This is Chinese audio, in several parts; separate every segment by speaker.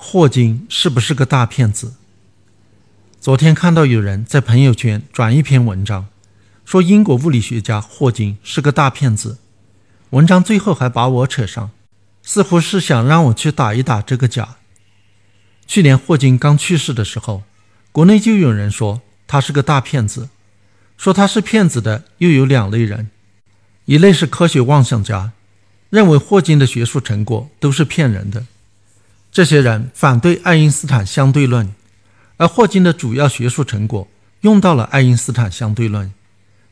Speaker 1: 霍金是不是个大骗子？昨天看到有人在朋友圈转一篇文章，说英国物理学家霍金是个大骗子。文章最后还把我扯上，似乎是想让我去打一打这个假。去年霍金刚去世的时候，国内就有人说他是个大骗子。说他是骗子的又有两类人，一类是科学妄想家，认为霍金的学术成果都是骗人的。这些人反对爱因斯坦相对论，而霍金的主要学术成果用到了爱因斯坦相对论，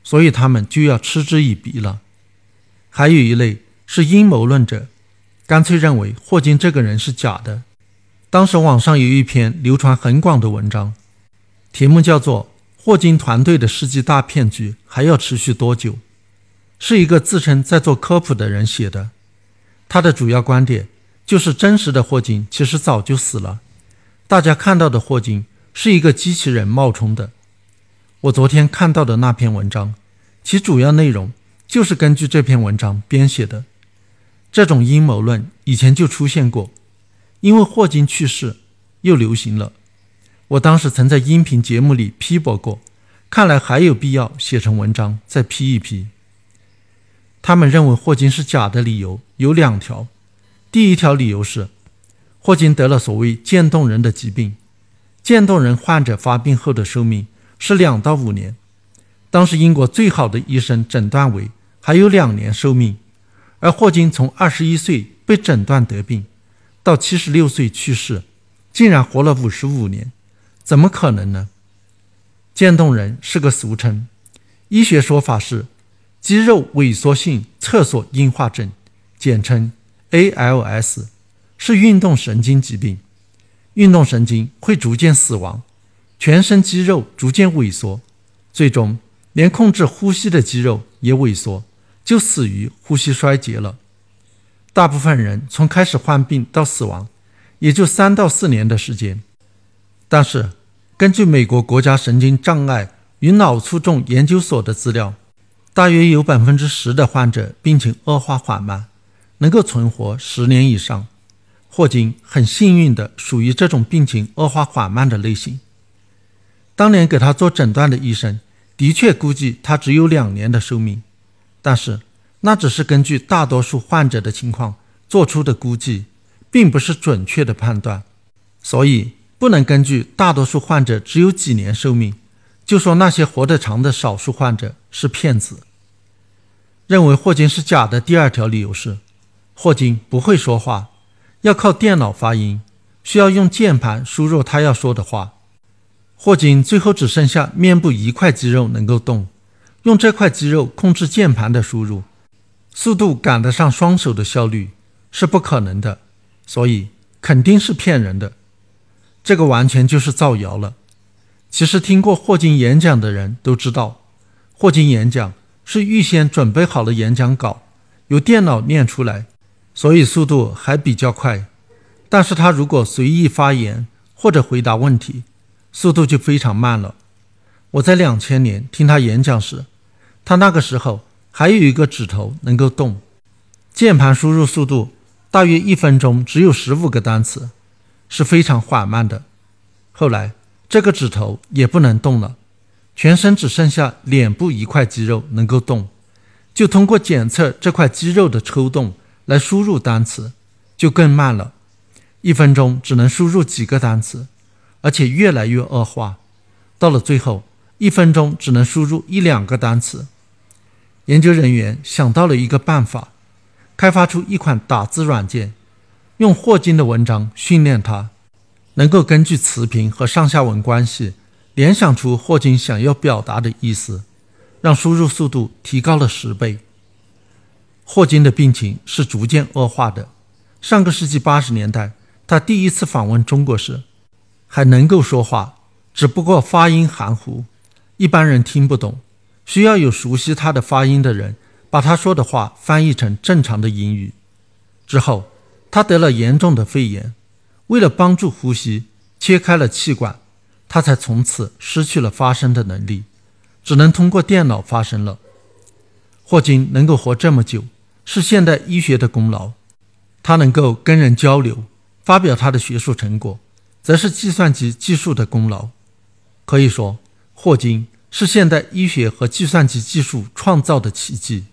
Speaker 1: 所以他们就要嗤之以鼻了。还有一类是阴谋论者，干脆认为霍金这个人是假的。当时网上有一篇流传很广的文章，题目叫做《霍金团队的世纪大骗局还要持续多久》，是一个自称在做科普的人写的。他的主要观点。就是真实的霍金其实早就死了，大家看到的霍金是一个机器人冒充的。我昨天看到的那篇文章，其主要内容就是根据这篇文章编写的。这种阴谋论以前就出现过，因为霍金去世又流行了。我当时曾在音频节目里批驳过，看来还有必要写成文章再批一批。他们认为霍金是假的理由有两条。第一条理由是，霍金得了所谓渐冻人的疾病，渐冻人患者发病后的寿命是两到五年。当时英国最好的医生诊断为还有两年寿命，而霍金从二十一岁被诊断得病，到七十六岁去世，竟然活了五十五年，怎么可能呢？渐冻人是个俗称，医学说法是肌肉萎缩性侧索硬化症，简称。ALS 是运动神经疾病，运动神经会逐渐死亡，全身肌肉逐渐萎缩，最终连控制呼吸的肌肉也萎缩，就死于呼吸衰竭了。大部分人从开始患病到死亡，也就三到四年的时间。但是，根据美国国家神经障碍与脑卒中研究所的资料，大约有百分之十的患者病情恶化缓慢。能够存活十年以上，霍金很幸运的属于这种病情恶化缓慢的类型。当年给他做诊断的医生的确估计他只有两年的寿命，但是那只是根据大多数患者的情况做出的估计，并不是准确的判断，所以不能根据大多数患者只有几年寿命，就说那些活得长的少数患者是骗子。认为霍金是假的第二条理由是。霍金不会说话，要靠电脑发音，需要用键盘输入他要说的话。霍金最后只剩下面部一块肌肉能够动，用这块肌肉控制键盘的输入，速度赶得上双手的效率是不可能的，所以肯定是骗人的。这个完全就是造谣了。其实听过霍金演讲的人都知道，霍金演讲是预先准备好了演讲稿，由电脑念出来。所以速度还比较快，但是他如果随意发言或者回答问题，速度就非常慢了。我在两千年听他演讲时，他那个时候还有一个指头能够动，键盘输入速度大约一分钟只有十五个单词，是非常缓慢的。后来这个指头也不能动了，全身只剩下脸部一块肌肉能够动，就通过检测这块肌肉的抽动。来输入单词就更慢了，一分钟只能输入几个单词，而且越来越恶化，到了最后一分钟只能输入一两个单词。研究人员想到了一个办法，开发出一款打字软件，用霍金的文章训练它，能够根据词频和上下文关系联想出霍金想要表达的意思，让输入速度提高了十倍。霍金的病情是逐渐恶化的。上个世纪八十年代，他第一次访问中国时，还能够说话，只不过发音含糊，一般人听不懂，需要有熟悉他的发音的人把他说的话翻译成正常的英语。之后，他得了严重的肺炎，为了帮助呼吸，切开了气管，他才从此失去了发声的能力，只能通过电脑发声了。霍金能够活这么久。是现代医学的功劳，他能够跟人交流，发表他的学术成果，则是计算机技术的功劳。可以说，霍金是现代医学和计算机技术创造的奇迹。